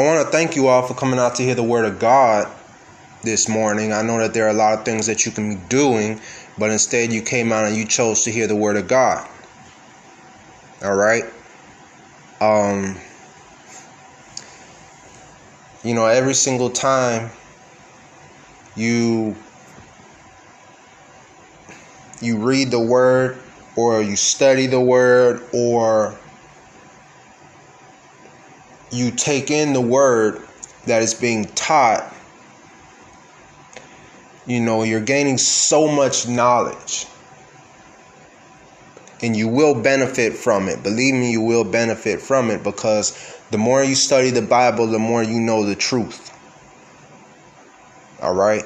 I want to thank you all for coming out to hear the word of God this morning. I know that there are a lot of things that you can be doing, but instead you came out and you chose to hear the word of God. All right? Um you know, every single time you you read the word or you study the word or you take in the word that is being taught, you know, you're gaining so much knowledge. And you will benefit from it. Believe me, you will benefit from it because the more you study the Bible, the more you know the truth. All right?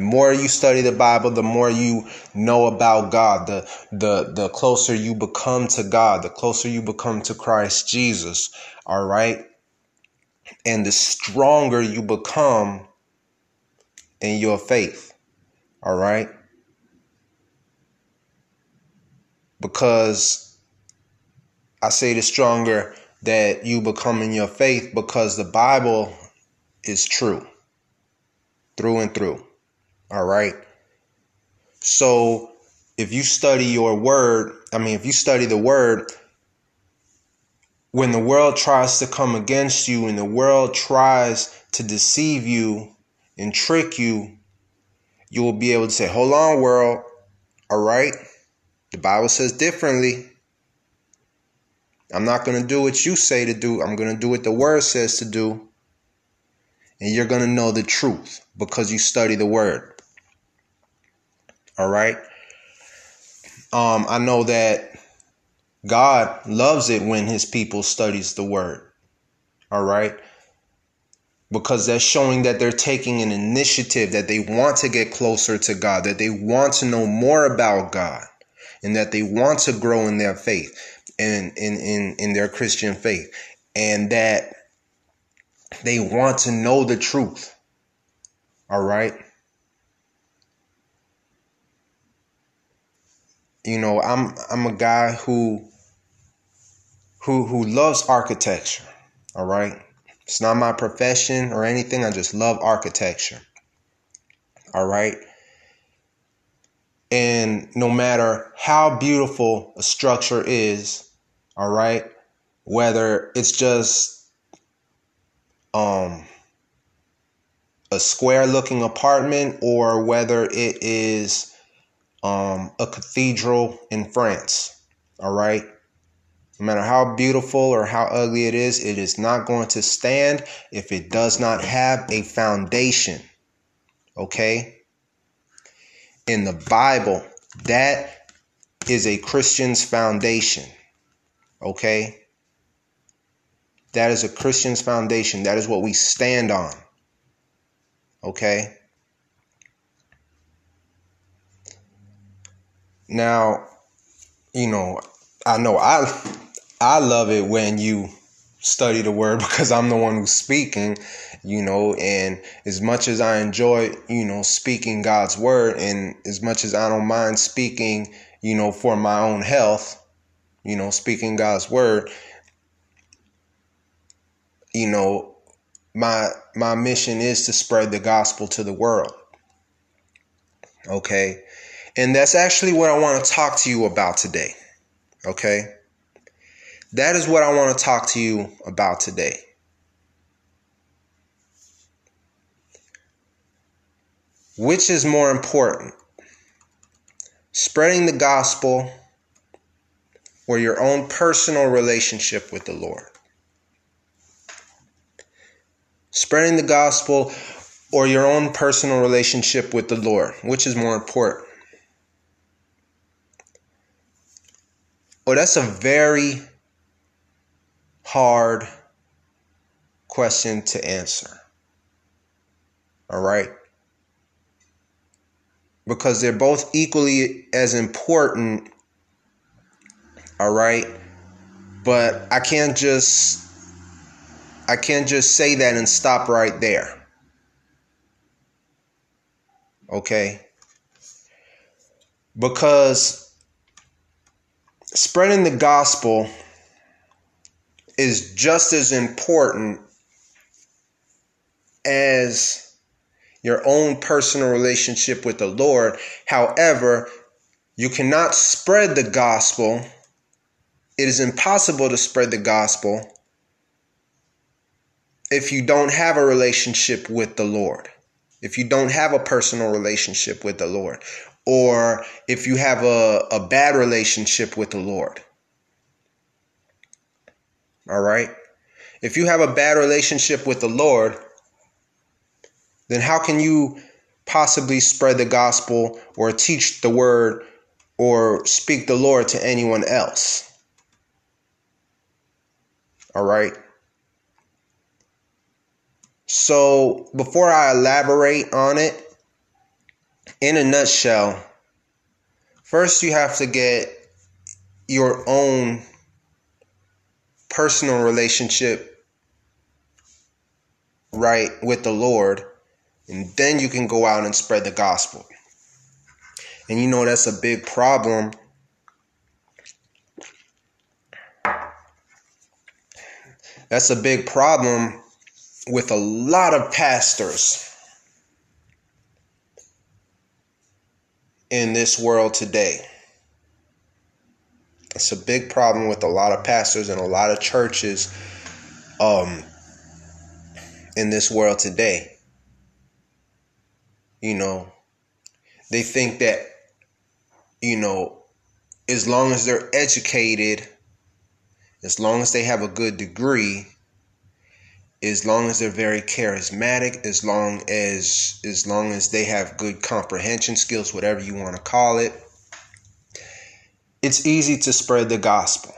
The more you study the Bible, the more you know about God. The the the closer you become to God, the closer you become to Christ Jesus. All right? And the stronger you become in your faith. All right? Because I say the stronger that you become in your faith because the Bible is true through and through. All right. So if you study your word, I mean, if you study the word, when the world tries to come against you and the world tries to deceive you and trick you, you will be able to say, Hold on, world. All right. The Bible says differently. I'm not going to do what you say to do. I'm going to do what the word says to do. And you're going to know the truth because you study the word. All right. Um, I know that God loves it when his people studies the word. All right. Because that's showing that they're taking an initiative, that they want to get closer to God, that they want to know more about God, and that they want to grow in their faith and in, in, in their Christian faith. And that they want to know the truth. All right. You know, I'm I'm a guy who who who loves architecture. All right. It's not my profession or anything. I just love architecture. All right. And no matter how beautiful a structure is, all right, whether it's just um a square looking apartment or whether it is um, a cathedral in France. All right. No matter how beautiful or how ugly it is, it is not going to stand if it does not have a foundation. Okay? In the Bible, that is a Christian's foundation. Okay? That is a Christian's foundation. That is what we stand on. Okay? Now, you know, I know I I love it when you study the word because I'm the one who's speaking, you know, and as much as I enjoy, you know, speaking God's word and as much as I don't mind speaking, you know, for my own health, you know, speaking God's word, you know, my my mission is to spread the gospel to the world. Okay? And that's actually what I want to talk to you about today. Okay? That is what I want to talk to you about today. Which is more important? Spreading the gospel or your own personal relationship with the Lord? Spreading the gospel or your own personal relationship with the Lord? Which is more important? Well, that's a very hard question to answer. All right? Because they're both equally as important. All right? But I can't just I can't just say that and stop right there. Okay? Because spreading the gospel is just as important as your own personal relationship with the Lord. However, you cannot spread the gospel. It is impossible to spread the gospel if you don't have a relationship with the Lord. If you don't have a personal relationship with the Lord, or if you have a, a bad relationship with the Lord. All right? If you have a bad relationship with the Lord, then how can you possibly spread the gospel or teach the word or speak the Lord to anyone else? All right. So, before I elaborate on it, in a nutshell, first you have to get your own personal relationship right with the Lord, and then you can go out and spread the gospel. And you know, that's a big problem. That's a big problem with a lot of pastors in this world today. It's a big problem with a lot of pastors and a lot of churches um, in this world today. You know, they think that, you know, as long as they're educated, as long as they have a good degree, as long as they're very charismatic, as long as as long as they have good comprehension skills, whatever you want to call it, it's easy to spread the gospel.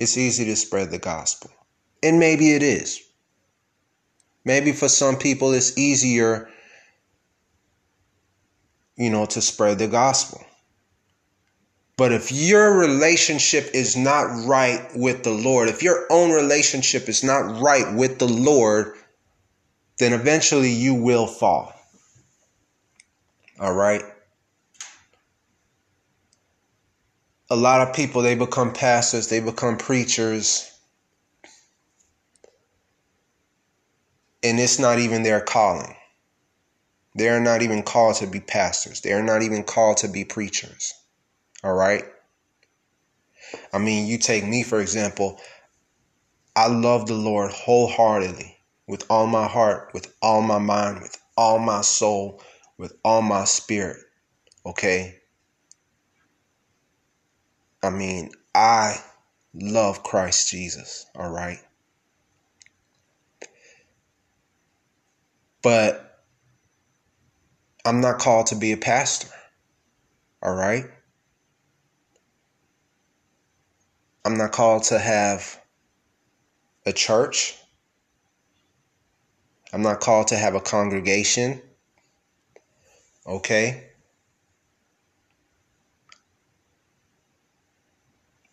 It's easy to spread the gospel. And maybe it is. Maybe for some people it's easier, you know, to spread the gospel. But if your relationship is not right with the Lord, if your own relationship is not right with the Lord, then eventually you will fall. All right? A lot of people, they become pastors, they become preachers, and it's not even their calling. They are not even called to be pastors, they are not even called to be preachers. All right. I mean, you take me, for example. I love the Lord wholeheartedly, with all my heart, with all my mind, with all my soul, with all my spirit. Okay. I mean, I love Christ Jesus. All right. But I'm not called to be a pastor. All right. I'm not called to have a church. I'm not called to have a congregation. Okay?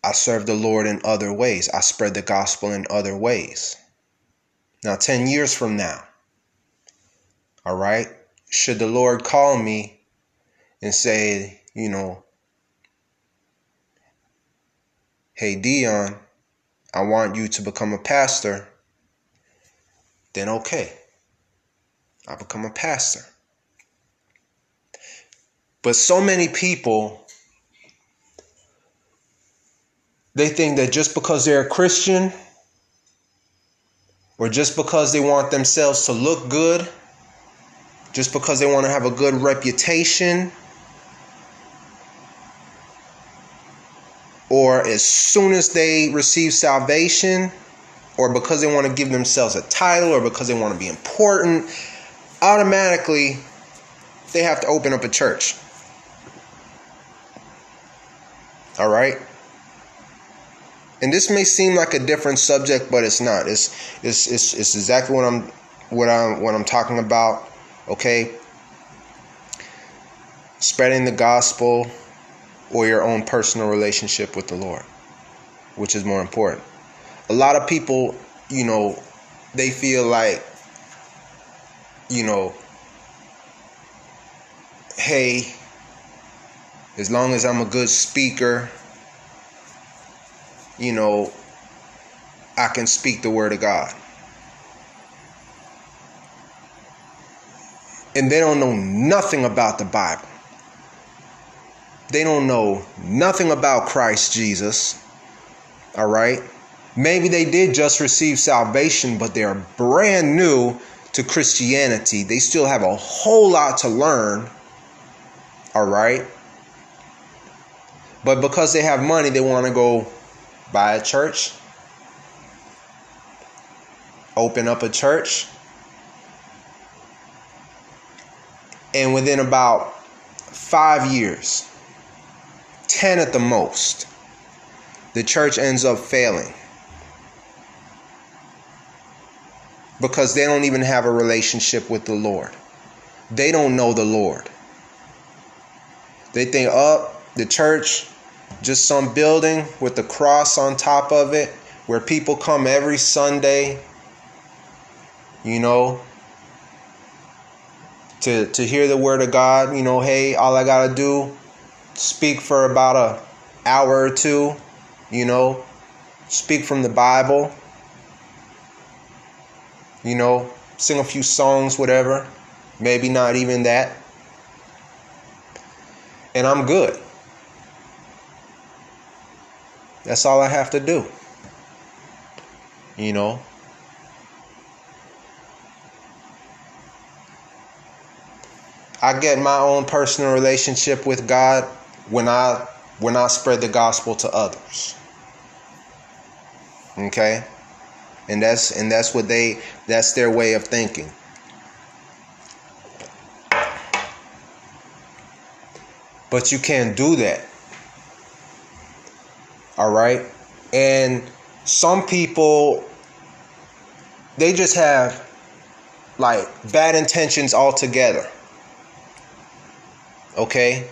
I serve the Lord in other ways. I spread the gospel in other ways. Now, 10 years from now, all right, should the Lord call me and say, you know, hey, Dion, I want you to become a pastor, then okay, I become a pastor. But so many people, they think that just because they're a Christian or just because they want themselves to look good, just because they want to have a good reputation, or as soon as they receive salvation, or because they want to give themselves a title, or because they want to be important, automatically they have to open up a church. All right? And this may seem like a different subject, but it's not. It's it's it's, it's exactly what I'm what I'm what I'm talking about. Okay? Spreading the gospel, or your own personal relationship with the Lord? Which is more important? A lot of people, you know, they feel like, you know, hey, as long as I'm a good speaker, you know, I can speak the word of God. And they don't know nothing about the Bible. They don't know nothing about Christ Jesus. All right? Maybe they did just receive salvation, but they're brand new to Christianity. They still have a whole lot to learn. All right? But because they have money, they want to go buy a church, open up a church, and within about five years, 10 at the most, the church ends up failing. Because they don't even have a relationship with the Lord. They don't know the Lord. They think, oh, the church, just some building with the cross on top of it, where people come every Sunday, you know, to, to hear the word of God. You know, hey, all I got to do, speak for about a hour or two, you know, speak from the Bible, you know, sing a few songs, whatever. Maybe not even that. And I'm good. That's all I have to do. You know? I get my own personal relationship with God when I when I spread the gospel to others. Okay? And that's and that's what they that's their way of thinking. But you can't do that. All right? And some people they just have like bad intentions altogether. Okay?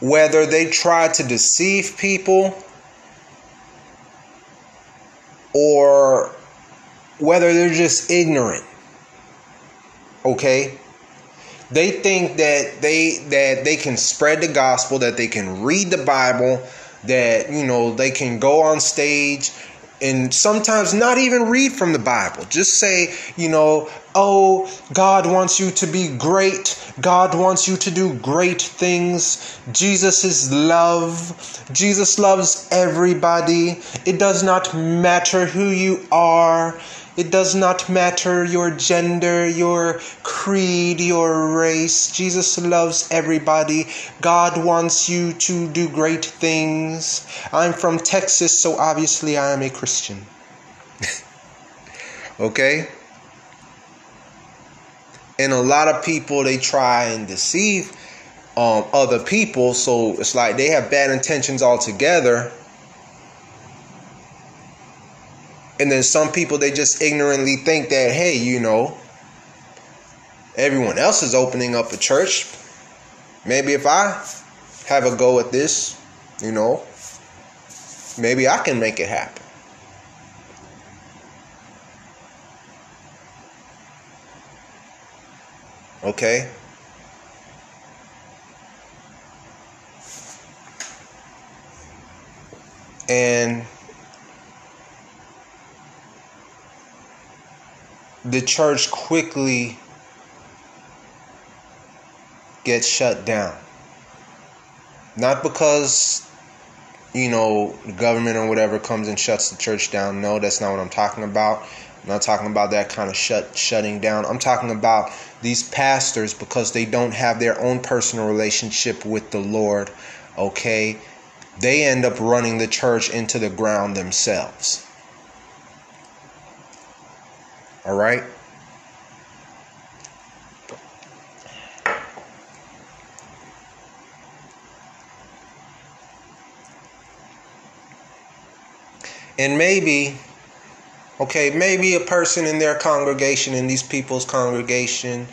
Whether they try to deceive people or whether they're just ignorant. Okay? They think that they that they can spread the gospel, that they can read the Bible, that you know, they can go on stage and sometimes not even read from the Bible. Just say, you know, oh, God wants you to be great. God wants you to do great things. Jesus is love. Jesus loves everybody. It does not matter who you are. It does not matter your gender, your creed, your race. Jesus loves everybody. God wants you to do great things. I'm from Texas, so obviously I am a Christian. okay? And a lot of people, they try and deceive um, other people, so it's like they have bad intentions altogether And then some people they just ignorantly think that hey, you know, everyone else is opening up a church. Maybe if I have a go at this, you know, maybe I can make it happen. Okay? And the church quickly gets shut down. Not because, you know, the government or whatever comes and shuts the church down. No, that's not what I'm talking about. I'm not talking about that kind of shut shutting down. I'm talking about these pastors because they don't have their own personal relationship with the Lord, okay? They end up running the church into the ground themselves. All right? And maybe, okay, maybe a person in their congregation, in these people's congregation,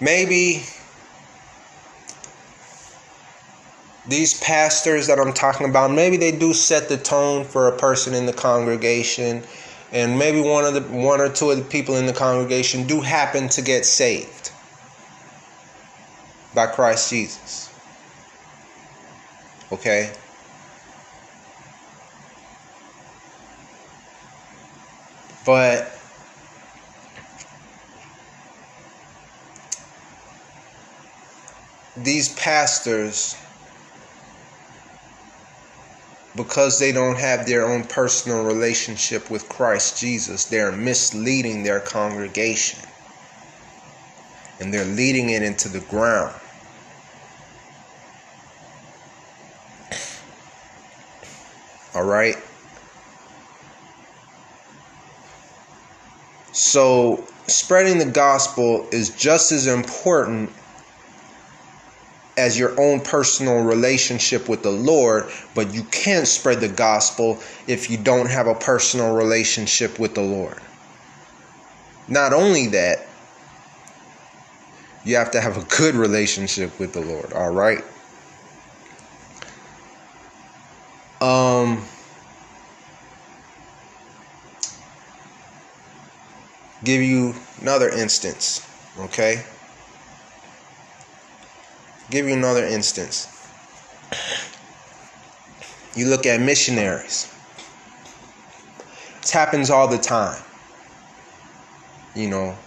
maybe these pastors that I'm talking about, maybe they do set the tone for a person in the congregation and maybe one of the one or two of the people in the congregation do happen to get saved by Christ Jesus. Okay? But these pastors because they don't have their own personal relationship with Christ Jesus, they're misleading their congregation. And they're leading it into the ground. All right? So, spreading the gospel is just as important as your own personal relationship with the Lord, but you can't spread the gospel if you don't have a personal relationship with the Lord. Not only that, you have to have a good relationship with the Lord, all right? Um give you another instance, okay? give you another instance. You look at missionaries. It happens all the time. You know,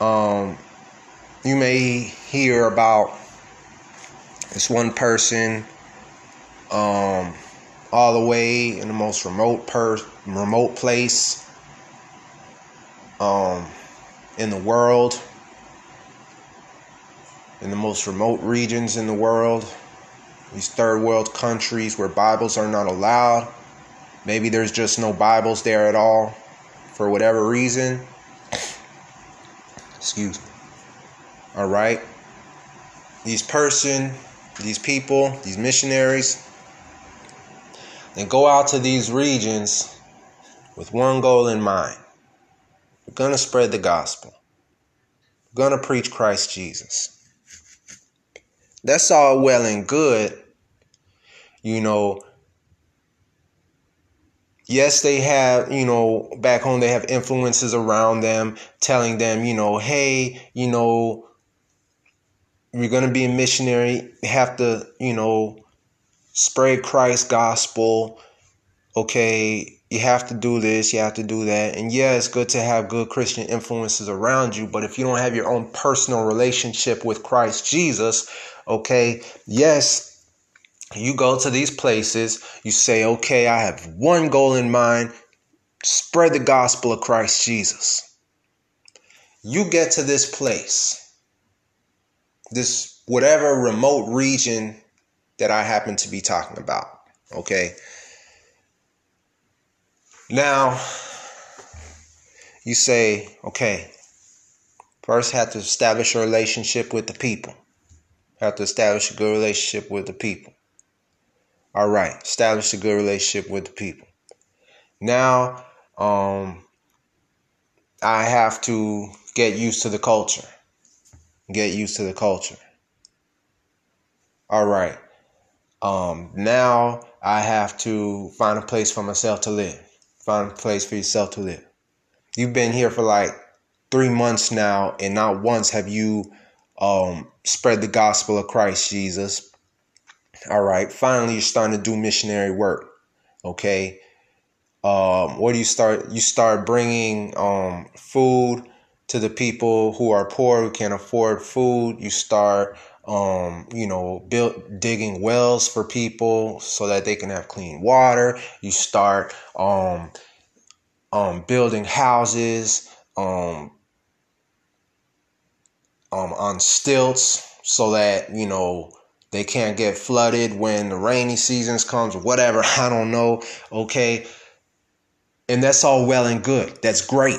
um, you may hear about this one person um, all the way in the most remote per remote place um, in the world in the most remote regions in the world, these third world countries where Bibles are not allowed. Maybe there's just no Bibles there at all for whatever reason. Excuse me. All right. These person, these people, these missionaries, they go out to these regions with one goal in mind. Going to spread the gospel. Going to preach Christ Jesus. That's all well and good. You know, yes, they have, you know, back home they have influences around them telling them, you know, hey, you know, you're going to be a missionary, you have to, you know, spread Christ's gospel. Okay, you have to do this, you have to do that. And yeah, it's good to have good Christian influences around you, but if you don't have your own personal relationship with Christ Jesus, Okay. Yes, you go to these places, you say, okay, I have one goal in mind spread the gospel of Christ Jesus. You get to this place, this whatever remote region that I happen to be talking about. Okay. Now, you say, okay, first have to establish a relationship with the people have to establish a good relationship with the people. All right, establish a good relationship with the people. Now, um, I have to get used to the culture. Get used to the culture. All right. Um, now I have to find a place for myself to live. Find a place for yourself to live. You've been here for like three months now, and not once have you um, spread the gospel of Christ Jesus. All right. Finally, you're starting to do missionary work. Okay. Um, what do you start? You start bringing um, food to the people who are poor, who can't afford food. You start, um, you know, build digging wells for people so that they can have clean water. You start um, um, building houses, um, um, on stilts so that you know they can't get flooded when the rainy seasons comes or whatever. I don't know. Okay. And that's all well and good. That's great.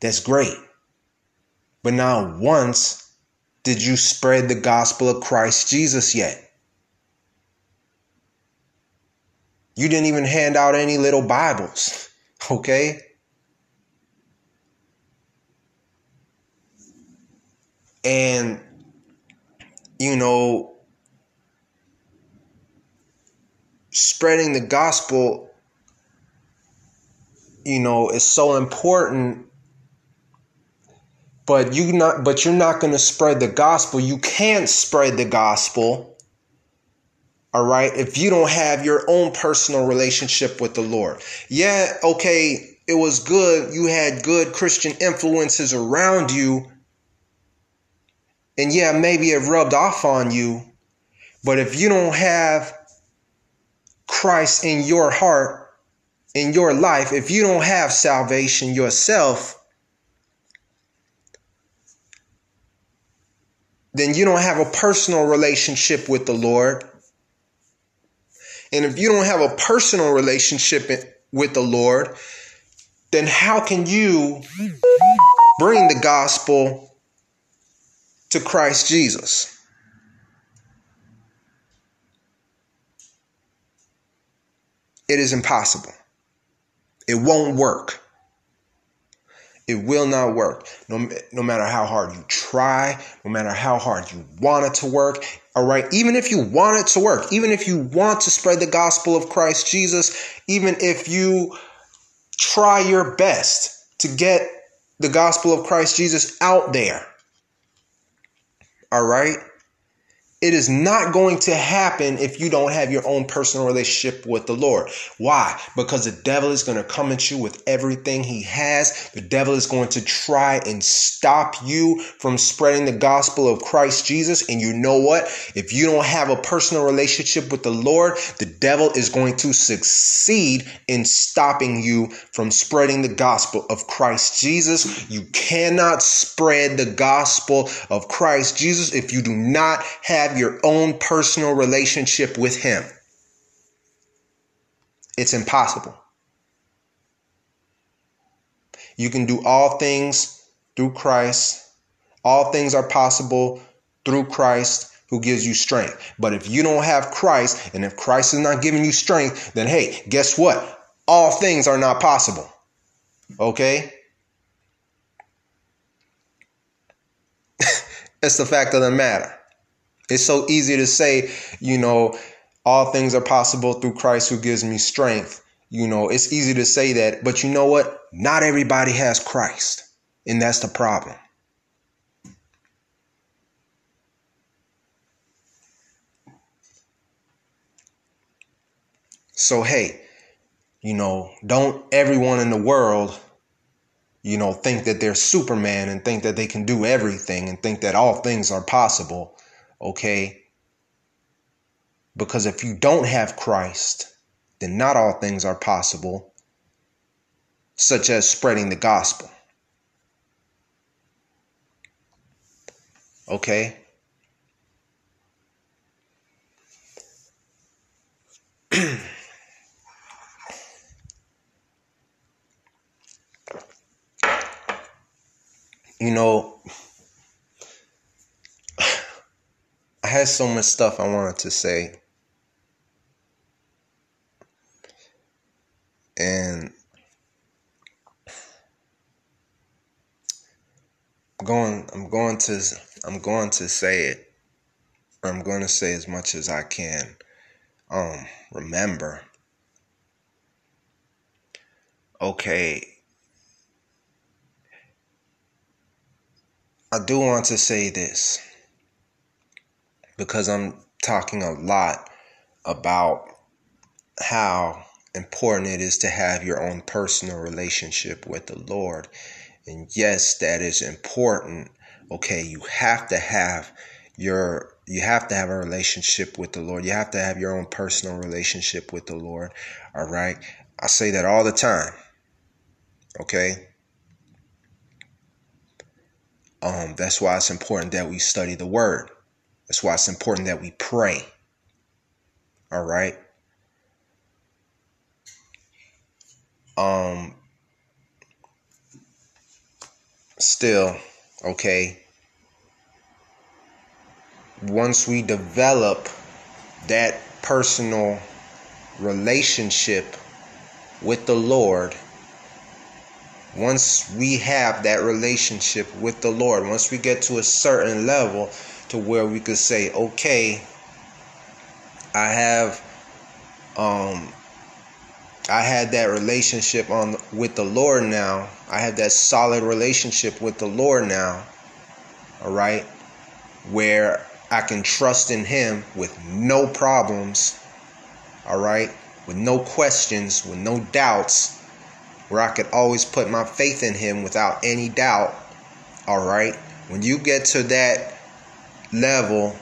That's great. But now once did you spread the gospel of christ jesus yet you didn't even hand out any little bibles okay And, you know, spreading the gospel, you know, is so important. But you not but you're not gonna spread the gospel. You can't spread the gospel All right. If you don't have your own personal relationship with the Lord. Yeah, okay, it was good. You had good Christian influences around you. And yeah, maybe it rubbed off on you. But if you don't have Christ in your heart, in your life, if you don't have salvation yourself, then you don't have a personal relationship with the Lord. And if you don't have a personal relationship with the Lord, then how can you bring the gospel to Christ Jesus? It is impossible. It won't work. It will not work. No, no matter how hard you try, no matter how hard you want it to work. All right. Even if you want it to work, even if you want to spread the gospel of Christ Jesus, even if you try your best to get the gospel of Christ Jesus out there. All right. It is not going to happen if you don't have your own personal relationship with the Lord. Why? Because the devil is going to come at you with everything he has. The devil is going to try and stop you from spreading the gospel of Christ Jesus. And you know what? If you don't have a personal relationship with the Lord, the devil is going to succeed in stopping you from spreading the gospel of Christ Jesus. You cannot spread the gospel of Christ Jesus if you do not have have your own personal relationship with Him. It's impossible. You can do all things through Christ. All things are possible through Christ who gives you strength. But if you don't have Christ, and if Christ is not giving you strength, then hey, guess what? All things are not possible. Okay? it's the fact of the matter. It's so easy to say, you know, all things are possible through Christ who gives me strength. You know, it's easy to say that, but you know what? Not everybody has Christ, and that's the problem. So, hey, you know, don't everyone in the world, you know, think that they're Superman and think that they can do everything and think that all things are possible okay? Because if you don't have Christ, then not all things are possible, such as spreading the gospel. Okay? you know, had so much stuff I wanted to say. And I'm going I'm going to I'm going to say it. I'm going to say as much as I can. Um remember. Okay. I do want to say this because I'm talking a lot about how important it is to have your own personal relationship with the Lord. And yes, that is important. Okay, you have to have your you have to have a relationship with the Lord. You have to have your own personal relationship with the Lord. All right? I say that all the time. Okay? Um that's why it's important that we study the word. That's why it's important that we pray. All right. Um, still, okay. Once we develop that personal relationship with the Lord, once we have that relationship with the Lord, once we get to a certain level, to where we could say, okay, I have um I had that relationship on with the Lord now. I have that solid relationship with the Lord now. All right? Where I can trust in him with no problems. All right? With no questions, with no doubts, where I could always put my faith in him without any doubt. All right? When you get to that level,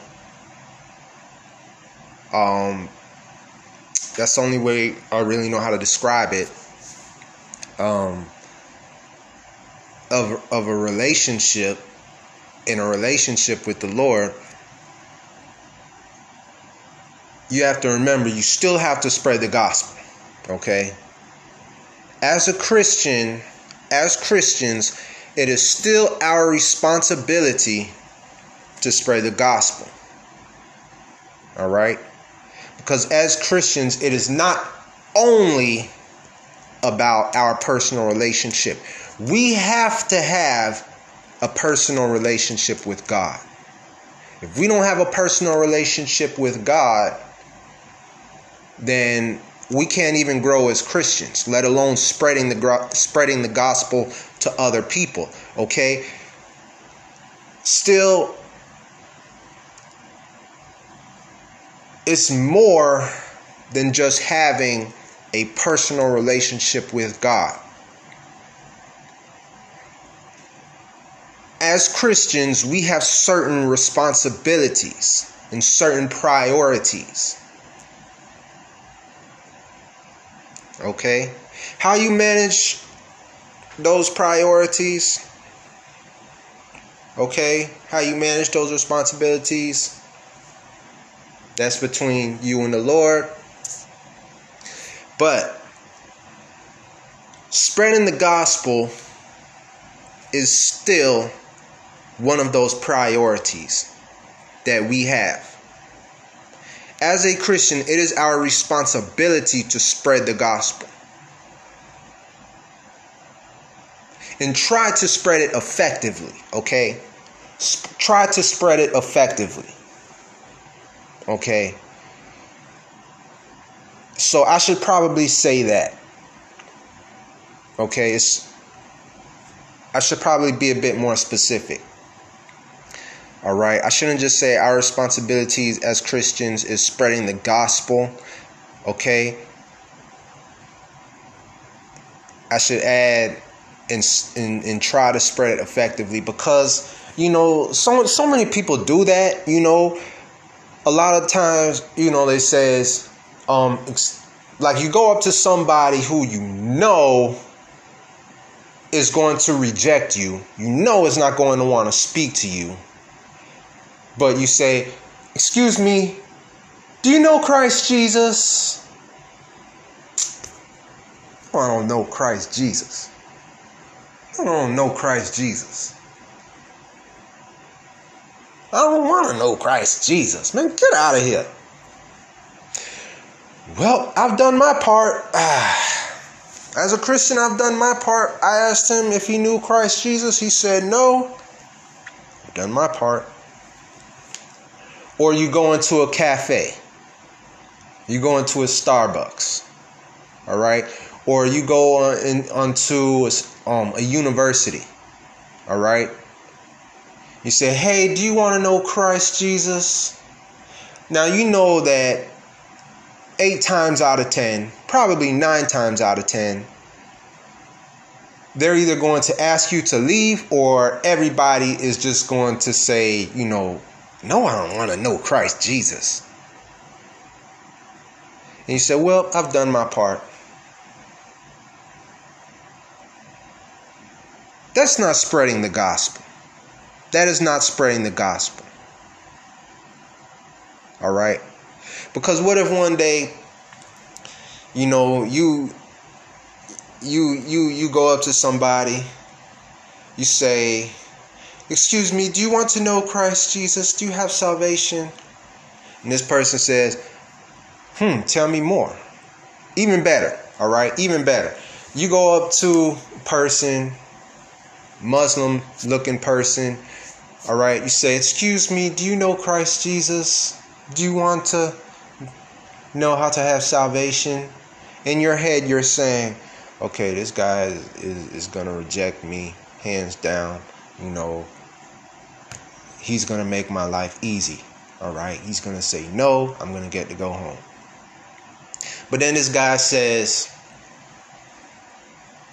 um, that's the only way I really know how to describe it. Um, of of a relationship in a relationship with the Lord, you have to remember you still have to spread the gospel. Okay? As a Christian, as Christians, it is still our responsibility to spread the gospel. All right? Because as Christians, it is not only about our personal relationship. We have to have a personal relationship with God. If we don't have a personal relationship with God, then we can't even grow as Christians, let alone spreading the spreading the gospel to other people, okay? Still it's more than just having a personal relationship with God. As Christians, we have certain responsibilities and certain priorities. Okay? How you manage those priorities? Okay? How you manage those responsibilities? That's between you and the Lord. But spreading the gospel is still one of those priorities that we have. As a Christian, it is our responsibility to spread the gospel. And try to spread it effectively, okay? try to spread it effectively. Okay. So I should probably say that. Okay, it's I should probably be a bit more specific. All right, I shouldn't just say our responsibilities as Christians is spreading the gospel. Okay, I should add and, and and try to spread it effectively because you know so so many people do that. You know, a lot of times, you know, they says, um, like you go up to somebody who you know is going to reject you, you know is not going to want to speak to you, but you say, "Excuse me, do you know Christ Jesus?" I don't know Christ Jesus. I don't know Christ Jesus. I don't want to know Christ Jesus. Man, get out of here. Well, I've done my part. As a Christian, I've done my part. I asked him if he knew Christ Jesus. He said no. I've done my part. Or you go into a cafe. You go into a Starbucks. All right? Or you go on in, onto um, a university. All right? You say, hey, do you want to know Christ Jesus? Now, you know that eight times out of ten, probably nine times out of ten, they're either going to ask you to leave or everybody is just going to say, you know, no, I don't want to know Christ Jesus. And you say, well, I've done my part. That's not spreading the gospel. That is not spreading the gospel. All right? Because what if one day you know, you you you you go up to somebody, you say, "Excuse me, do you want to know Christ Jesus? Do you have salvation?" And this person says, "Hmm, tell me more." Even better, all right? Even better. You go up to person, Muslim looking person, all right? You say, Excuse me, do you know Christ Jesus? Do you want to know how to have salvation? In your head, you're saying, Okay, this guy is, is, is going to reject me, hands down. You know, he's going to make my life easy. All right, he's going to say, No, I'm going to get to go home. But then this guy says,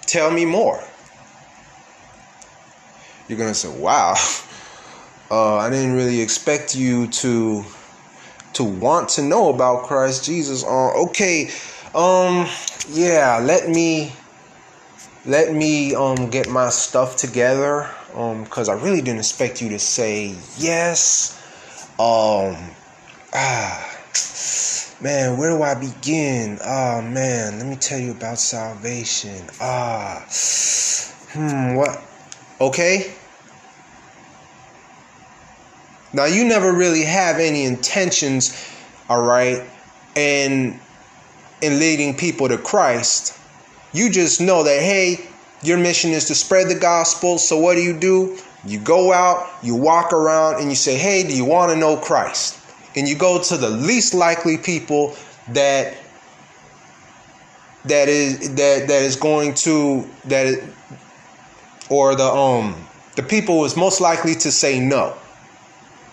Tell me more. You're going to say, Wow, uh, I didn't really expect you to to want to know about Christ Jesus. Uh, okay, um, yeah, let me let me um get my stuff together um because I really didn't expect you to say yes. Um, ah, man, where do I begin? Ah, oh, man, let me tell you about salvation. Ah, hmm, what? Okay. Now you never really have any intentions, all right, in in leading people to Christ. You just know that hey, your mission is to spread the gospel. So what do you do? You go out, you walk around, and you say, hey, do you want to know Christ? And you go to the least likely people that that is that that is going to that or the um the people is most likely to say no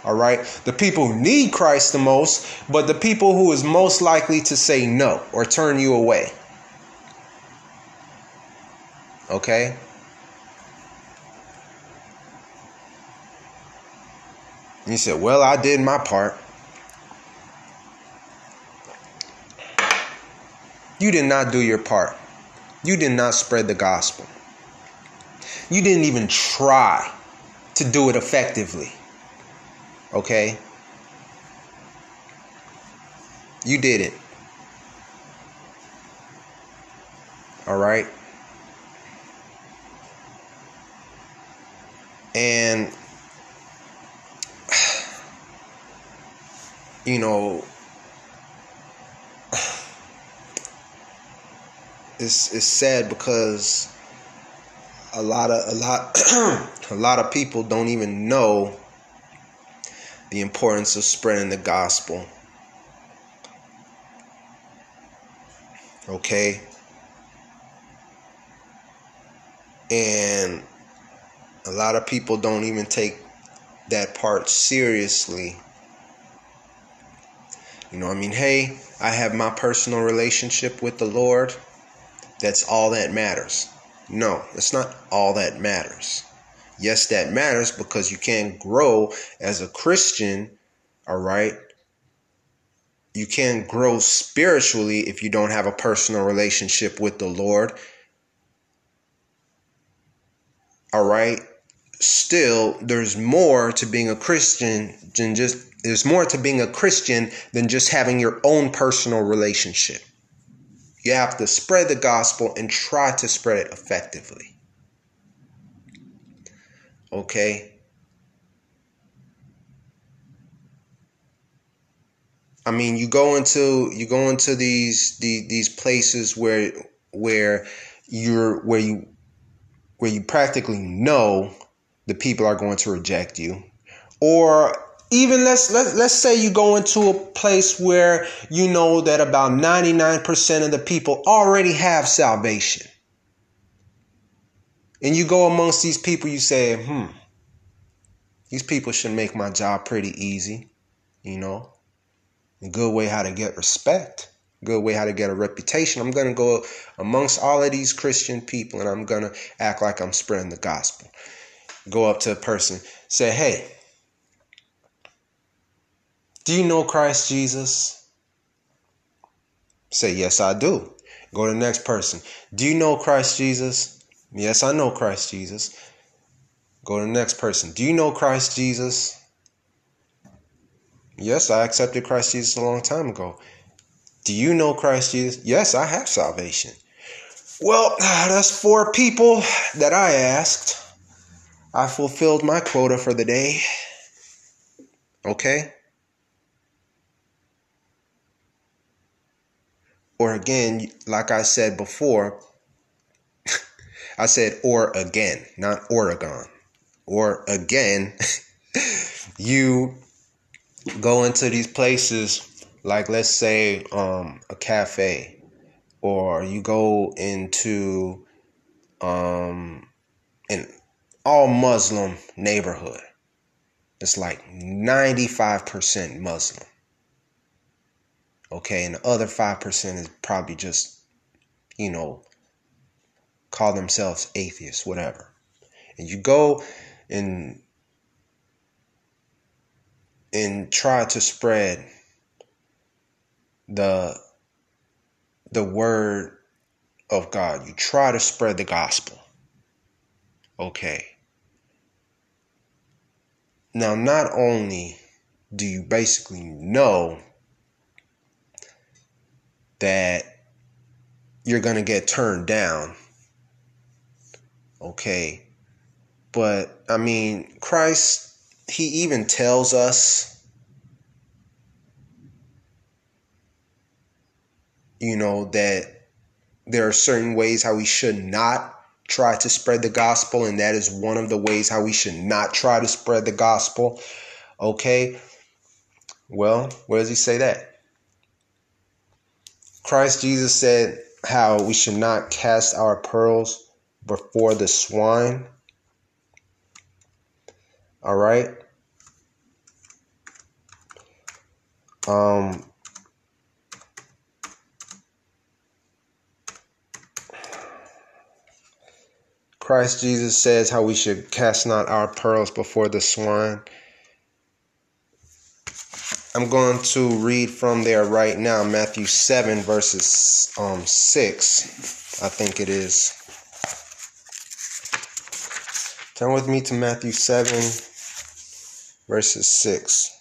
all right? The people who need christ the most but the people who is most likely to say no or turn you away. Okay? And you said well i did my part. You did not do your part. You did not spread the gospel. You didn't even try to do it effectively Okay? You did it. All right? And you know it's it's sad because a lot of a lot a lot of people don't even know the importance of spreading the gospel. Okay? And a lot of people don't even take that part seriously. You know, I mean, hey, I have my personal relationship with the Lord. That's all that matters. No, it's not all that matters. Yes, that matters because you can't grow as a Christian, all right? You can't grow spiritually if you don't have a personal relationship with the Lord. All right? Still, there's more to being a Christian than just there's more to being a Christian than just having your own personal relationship. You have to spread the gospel and try to spread it effectively. Okay? I mean, you go into you go into these these, these places where where you're where you where you practically know the people are going to reject you or even let's let, let's say you go into a place where you know that about 99% of the people already have salvation and you go amongst these people, you say, hmm, these people should make my job pretty easy, you know. A good way how to get respect, good way how to get a reputation. I'm going to go amongst all of these Christian people and I'm going to act like I'm spreading the gospel. Go up to a person, say, hey, do you know Christ Jesus? Say, yes, I do. Go to the next person. Do you know Christ Jesus? Yes, I know Christ Jesus. Go to the next person. Do you know Christ Jesus? Yes, I accepted Christ Jesus a long time ago. Do you know Christ Jesus? Yes, I have salvation. Well, that's four people that I asked. I fulfilled my quota for the day. Okay? Or again, like I said before, I said or again, not Oregon. Or again, you go into these places like let's say um, a cafe or you go into um, an all Muslim neighborhood. it's like 95% Muslim. Okay, and the other 5% is probably just, you know, call themselves atheists, whatever. And you go and and try to spread the the word of God. You try to spread the gospel. Okay. Now, not only do you basically know that you're going to get turned down, okay, but I mean, Christ, He even tells us you know, that there are certain ways how we should not try to spread the gospel, and that is one of the ways how we should not try to spread the gospel. Okay. Well, where does he say that? Christ Jesus said how we should not cast our pearls before the swine. All right. Um, Christ Jesus says how we should cast not our pearls before the swine. I'm going to read from there right now, Matthew 7, verses um, 6, I think it is. Turn with me to Matthew 7, verses 6.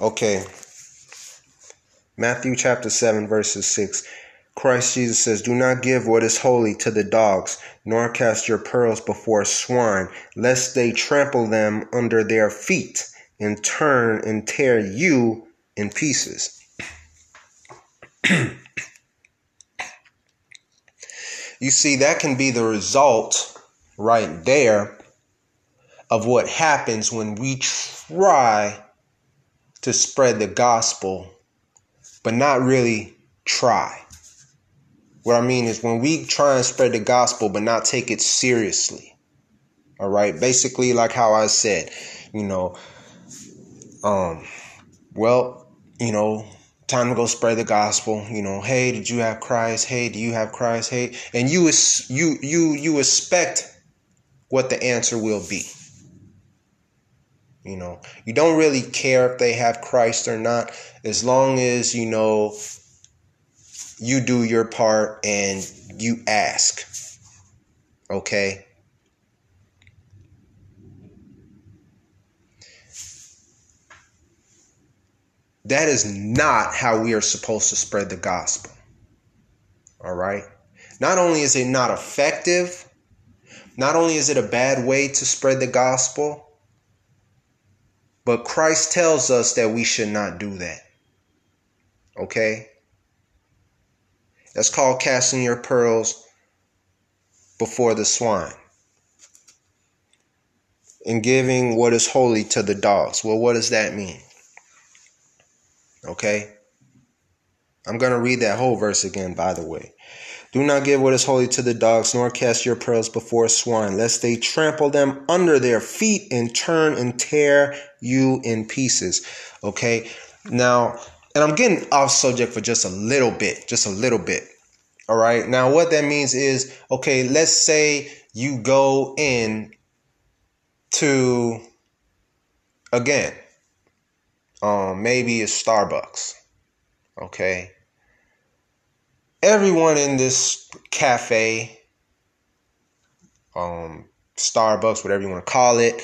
Okay. Matthew chapter 7, verses 6. Christ Jesus says, Do not give what is holy to the dogs, nor cast your pearls before swine, lest they trample them under their feet and turn and tear you in pieces. you see, that can be the result right there of what happens when we try to spread the gospel, but not really try. What I mean is when we try and spread the gospel but not take it seriously. All right? Basically like how I said, you know, um well, you know, time to go spread the gospel, you know, hey, did you have Christ? Hey, do you have Christ? Hey, and you you you you expect what the answer will be. You know, you don't really care if they have Christ or not, as long as you know you do your part and you ask. Okay? That is not how we are supposed to spread the gospel. All right? Not only is it not effective, not only is it a bad way to spread the gospel, but Christ tells us that we should not do that. Okay? That's called casting your pearls before the swine and giving what is holy to the dogs. Well, what does that mean? Okay? I'm going to read that whole verse again, by the way. Do not give what is holy to the dogs, nor cast your pearls before swine, lest they trample them under their feet and turn and tear you in pieces. Okay? Now, and I'm getting off subject for just a little bit, just a little bit. All right. Now, what that means is, okay, let's say you go in to, again, um, maybe it's Starbucks. Okay. Everyone in this cafe, um, Starbucks, whatever you want to call it,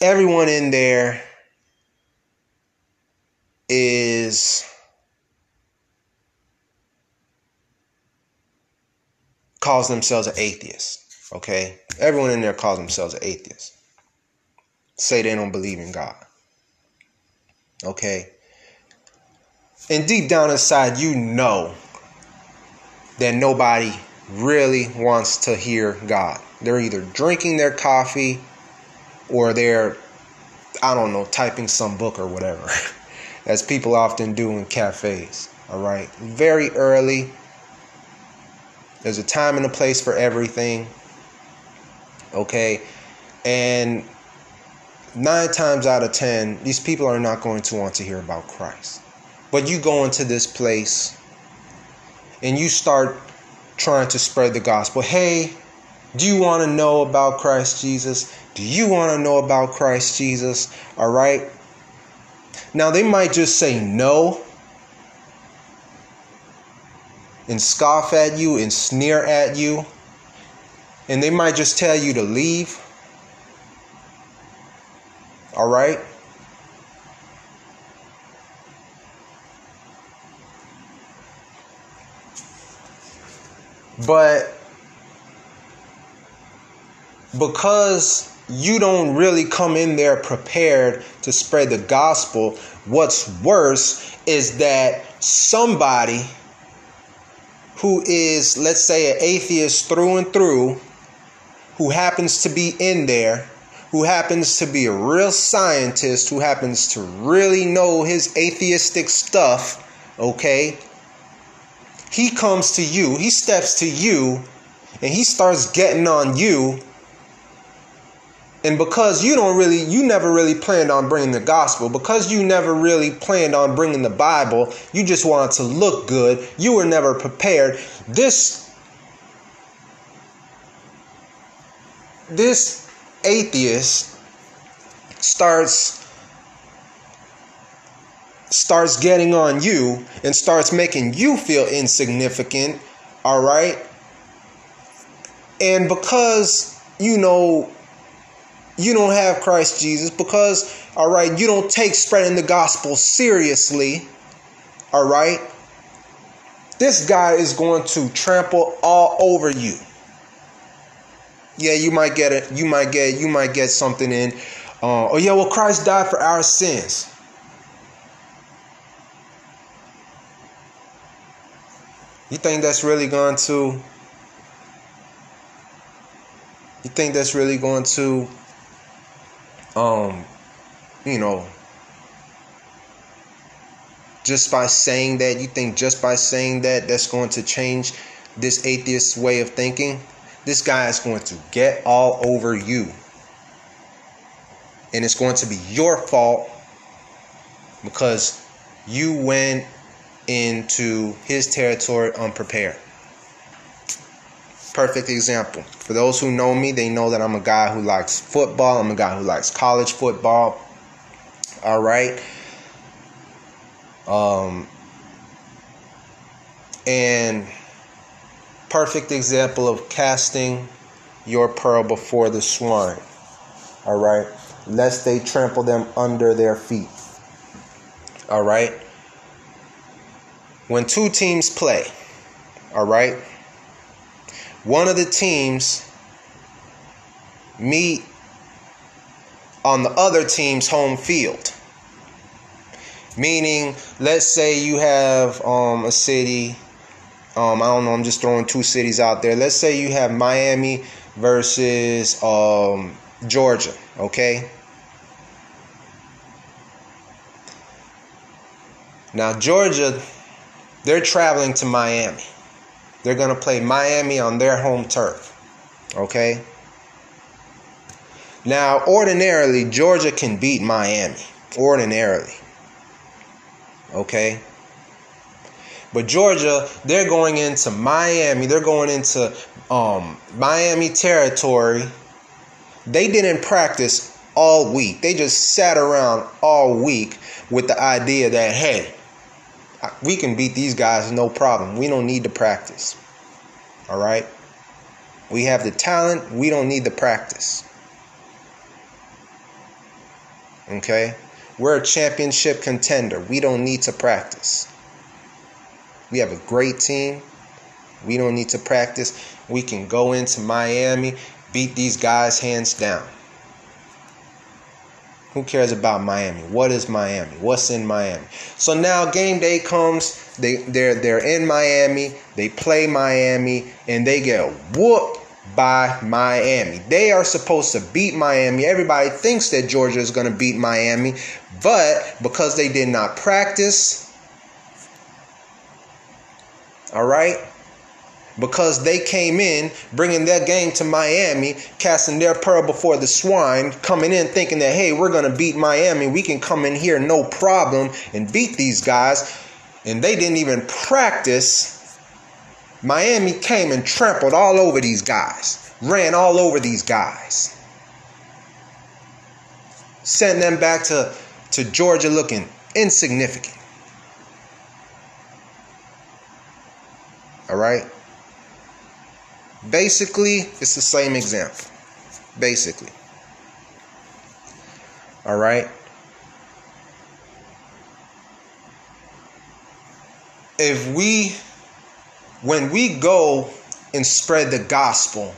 everyone in there is calls themselves an atheist. Okay? Everyone in there calls themselves an atheist. Say they don't believe in God. Okay? And deep down inside, you know that nobody really wants to hear God. They're either drinking their coffee or they're, I don't know, typing some book or whatever. as people often do in cafes. All right, very early. There's a time and a place for everything. Okay, and nine times out of ten, these people are not going to want to hear about Christ. But you go into this place and you start trying to spread the gospel. Hey, do you want to know about Christ Jesus? Do you want to know about Christ Jesus? All right. Now, they might just say no and scoff at you and sneer at you, and they might just tell you to leave. All right? But because you don't really come in there prepared to spread the gospel, what's worse is that somebody who is, let's say, an atheist through and through, who happens to be in there, who happens to be a real scientist, who happens to really know his atheistic stuff, okay? He comes to you, he steps to you, and he starts getting on you. And because you don't really, you never really planned on bringing the gospel, because you never really planned on bringing the Bible, you just wanted to look good, you were never prepared. This this atheist starts starts getting on you and starts making you feel insignificant, all right? And because you know you don't have Christ Jesus, because all right, you don't take spreading the gospel seriously, all right? This guy is going to trample all over you yeah, you might get it. You might get you might get something in. Uh, oh yeah, well Christ died for our sins. You think that's really going to? You think that's really going to? Um, you know, just by saying that, you think just by saying that, that's going to change this atheist way of thinking? this guy is going to get all over you. And it's going to be your fault because you went into his territory unprepared. Perfect example. For those who know me, they know that I'm a guy who likes football. I'm a guy who likes college football. All right. Um, and perfect example of casting your pearl before the swine. All right, lest they trample them under their feet. All right. When two teams play, all right, one of the teams meet on the other team's home field. Meaning, let's say you have um, a city um, I don't know. I'm just throwing two cities out there. Let's say you have Miami versus um, Georgia. Okay. Now Georgia, they're traveling to Miami. They're gonna play Miami on their home turf. Okay. Now, ordinarily, Georgia can beat Miami. Ordinarily. Okay. But Georgia, they're going into Miami. They're going into um, Miami territory. They didn't practice all week. They just sat around all week with the idea that, hey, we can beat these guys no problem. We don't need to practice. All right? We have the talent. We don't need the practice. Okay? We're a championship contender. We don't need to practice. We have a great team. We don't need to practice. We can go into Miami, beat these guys hands down. Who cares about Miami? What is Miami? What's in Miami? So now game day comes. They they're they're in Miami. They play Miami and they get whooped by Miami. They are supposed to beat Miami. Everybody thinks that Georgia is going to beat Miami, but because they did not practice, all right? Because they came in bringing their game to Miami, casting their pearl before the swine, coming in thinking that, hey, we're going to beat Miami. We can come in here no problem and beat these guys. And they didn't even practice. Miami came and trampled all over these guys, ran all over these guys. Sent them back to, to Georgia looking insignificant. All right? Basically, it's the same example. Basically. All right? If we, when we go and spread the gospel,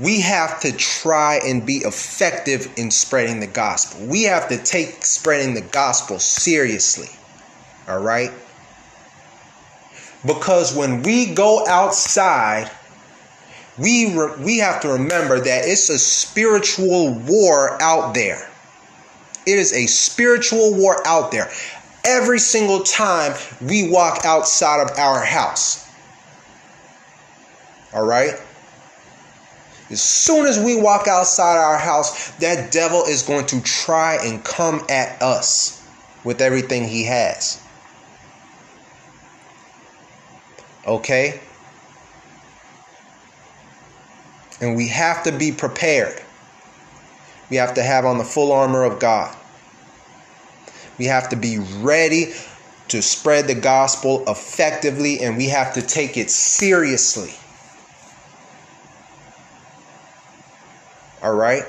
we have to try and be effective in spreading the gospel. We have to take spreading the gospel seriously. All right? Because when we go outside, we re- we have to remember that it's a spiritual war out there. It is a spiritual war out there. Every single time we walk outside of our house. All right? As soon as we walk outside our house, that devil is going to try and come at us with everything he has. Okay? And we have to be prepared. We have to have on the full armor of God. We have to be ready to spread the gospel effectively, and we have to take it seriously. All right?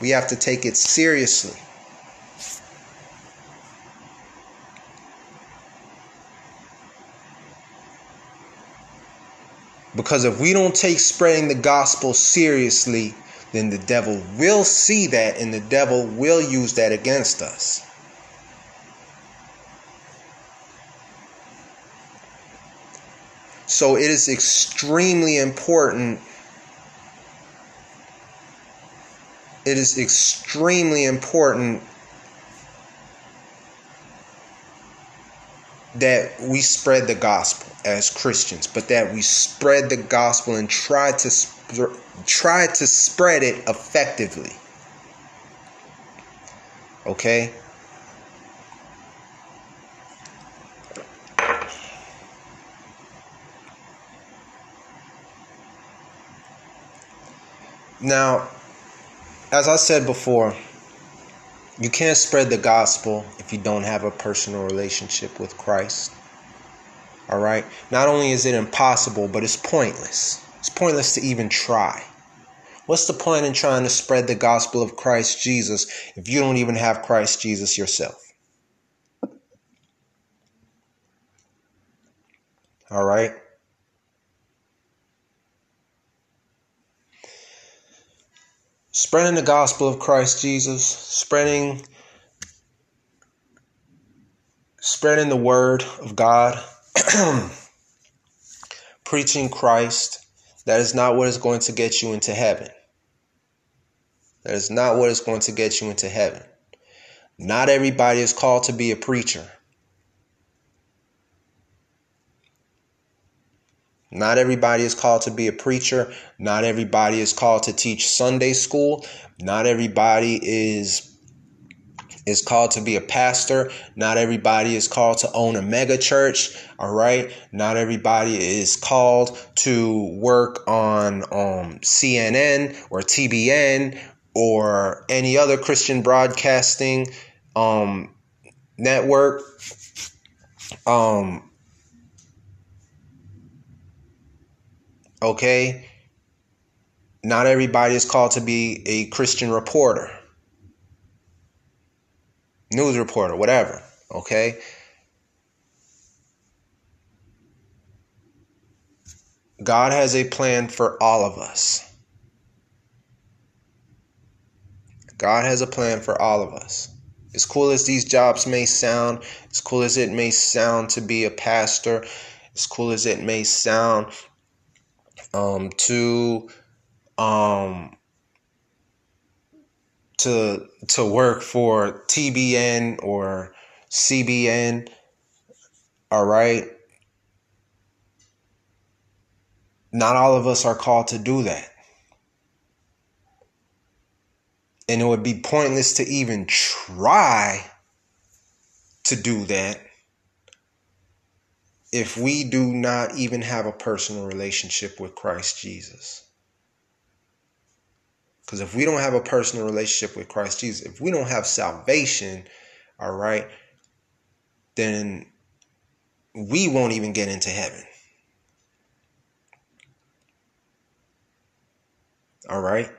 We have to take it seriously. Because if we don't take spreading the gospel seriously, then the devil will see that and the devil will use that against us. So it is extremely important. It is extremely important that we spread the gospel as Christians, but that we spread the gospel and try to sp- try to spread it effectively. Okay? Now, as I said before, you can't spread the gospel if you don't have a personal relationship with Christ. All right? Not only is it impossible, but it's pointless. It's pointless to even try. What's the point in trying to spread the gospel of Christ Jesus if you don't even have Christ Jesus yourself? All right? Spreading the gospel of Christ Jesus, spreading spreading the word of God preaching Christ, that is not what is going to get you into heaven. That is not what is going to get you into heaven. Not everybody is called to be a preacher. Not everybody is called to be a preacher. Not everybody is called to teach Sunday school. Not everybody is is called to be a pastor. Not everybody is called to own a mega church. All right. Not everybody is called to work on um, CBN or TBN or any other Christian broadcasting um, network. Um, okay. Not everybody is called to be a Christian reporter news reporter, whatever. Okay. God has a plan for all of us. God has a plan for all of us. As cool as these jobs may sound, as cool as it may sound to be a pastor, as cool as it may sound um, to um, to to work for TBN or CBN. All right. not all of us are called to do that. And it would be pointless to even try to do that if we do not even have a personal relationship with Christ Jesus. Because if we don't have a personal relationship with Christ Jesus, if we don't have salvation, all right, then we won't even get into heaven. All right?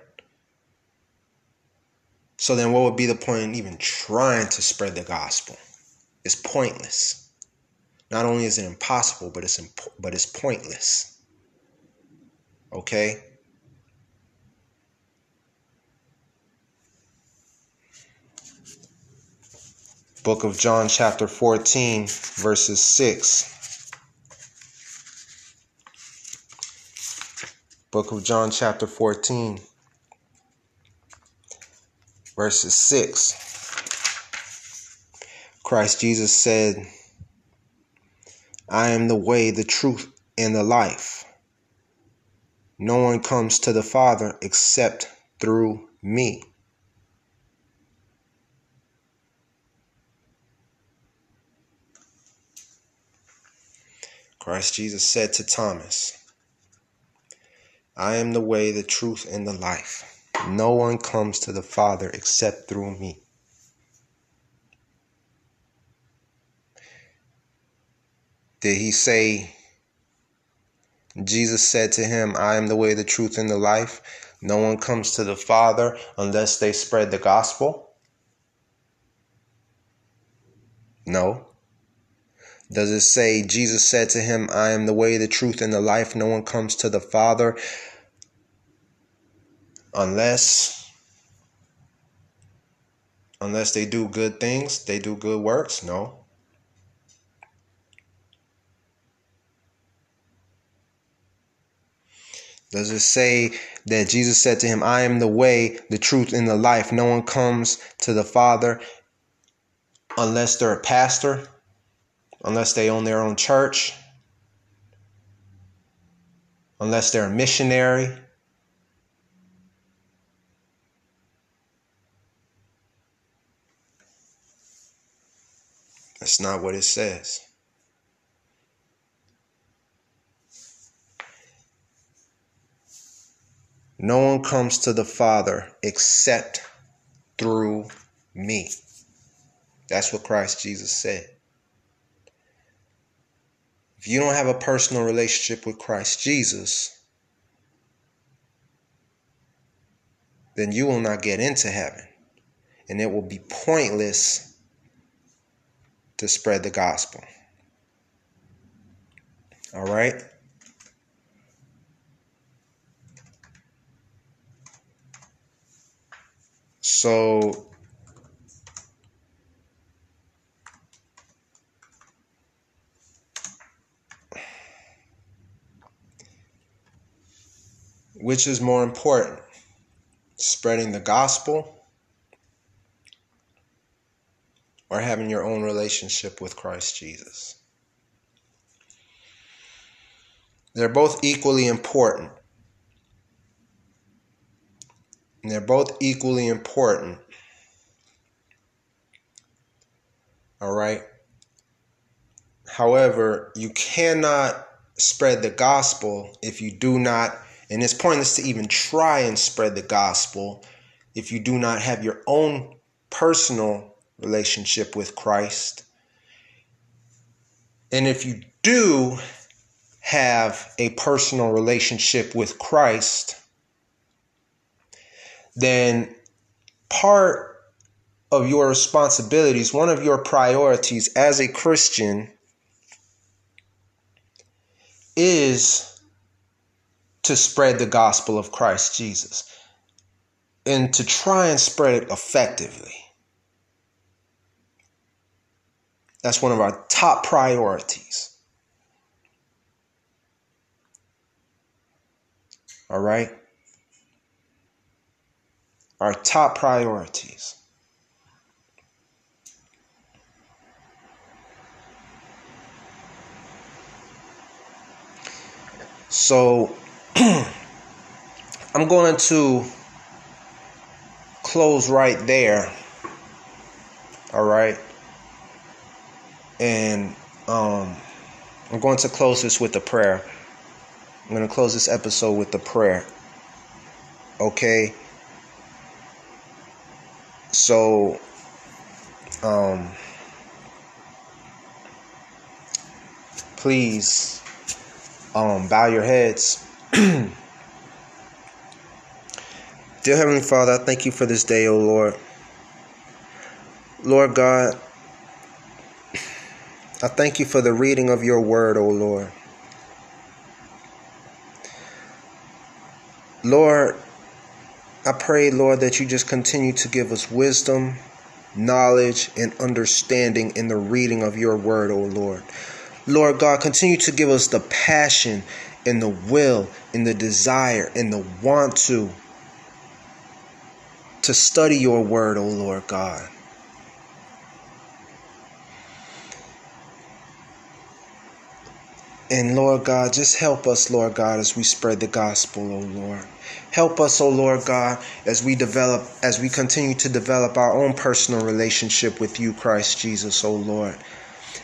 So then what would be the point in even trying to spread the gospel? It's pointless. Not only is it impossible, but it's imp- but it's pointless. Okay? Book of John chapter 14 verses 6. Book of John chapter 14 verses 6. Christ Jesus said, I am the way, the truth, and the life. No one comes to the Father except through me. Christ Jesus said to Thomas, I am the way, the truth, and the life. No one comes to the Father except through me. Did he say, Jesus said to him, I am the way, the truth, and the life? No one comes to the Father unless they spread the gospel? No. Does it say, Jesus said to him, I am the way, the truth, and the life? No one comes to the Father unless unless they do good things, they do good works? No. Does it say that Jesus said to him, I am the way, the truth, and the life? No one comes to the Father unless they're a pastor, unless they own their own church, unless they're a missionary. That's not what it says. No one comes to the Father except through me. That's what Christ Jesus said. If you don't have a personal relationship with Christ Jesus, then you will not get into heaven. And it will be pointless to spread the gospel. All right? So which is more important? Spreading the gospel or having your own relationship with Christ Jesus? They're both equally important. And they're both equally important. All right. However, you cannot spread the gospel if you do not, and it's pointless to even try and spread the gospel if you do not have your own personal relationship with Christ. And if you do have a personal relationship with Christ, then part of your responsibilities, one of your priorities as a Christian is to spread the gospel of Christ Jesus and to try and spread it effectively. That's one of our top priorities. All right? Our top priorities. So I'm going to close right there. All right. And um, I'm going to close this with a prayer. I'm going to close this episode with a prayer. Okay. So, um, please um, bow your heads. Dear Heavenly Father, I thank you for this day, O oh Lord. Lord God, I thank you for the reading of your word, O oh Lord. Lord, I pray, Lord, that you just continue to give us wisdom, knowledge, and understanding in the reading of your word, O Lord. Lord God, continue to give us the passion and the will and the desire and the want to to study your word, O Lord God. And Lord God, just help us, Lord God, as we spread the gospel, O Lord. Help us, O Lord God, as we develop, as we continue to develop our own personal relationship with you, Christ Jesus, O Lord.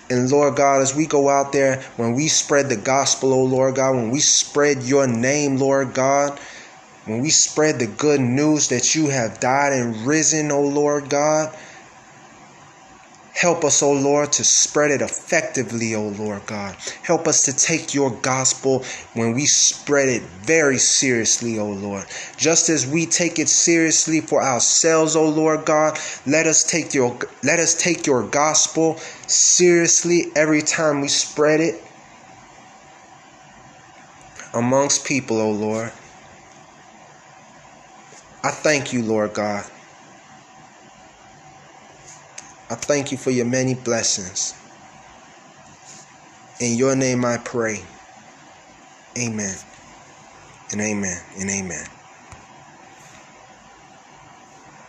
And Lord God, as we go out there, when we spread the gospel, O Lord God, when we spread your name, Lord God, when we spread the good news that you have died and risen, O Lord God, Help us, O Lord, to spread it effectively, O Lord God. Help us to take your gospel when we spread it very seriously, O Lord. Just as we take it seriously for ourselves, O Lord God, let us take your let us take your gospel seriously every time we spread it amongst people, O Lord. I thank you, Lord God. I thank you for your many blessings. In your name I pray. Amen. And amen. And amen.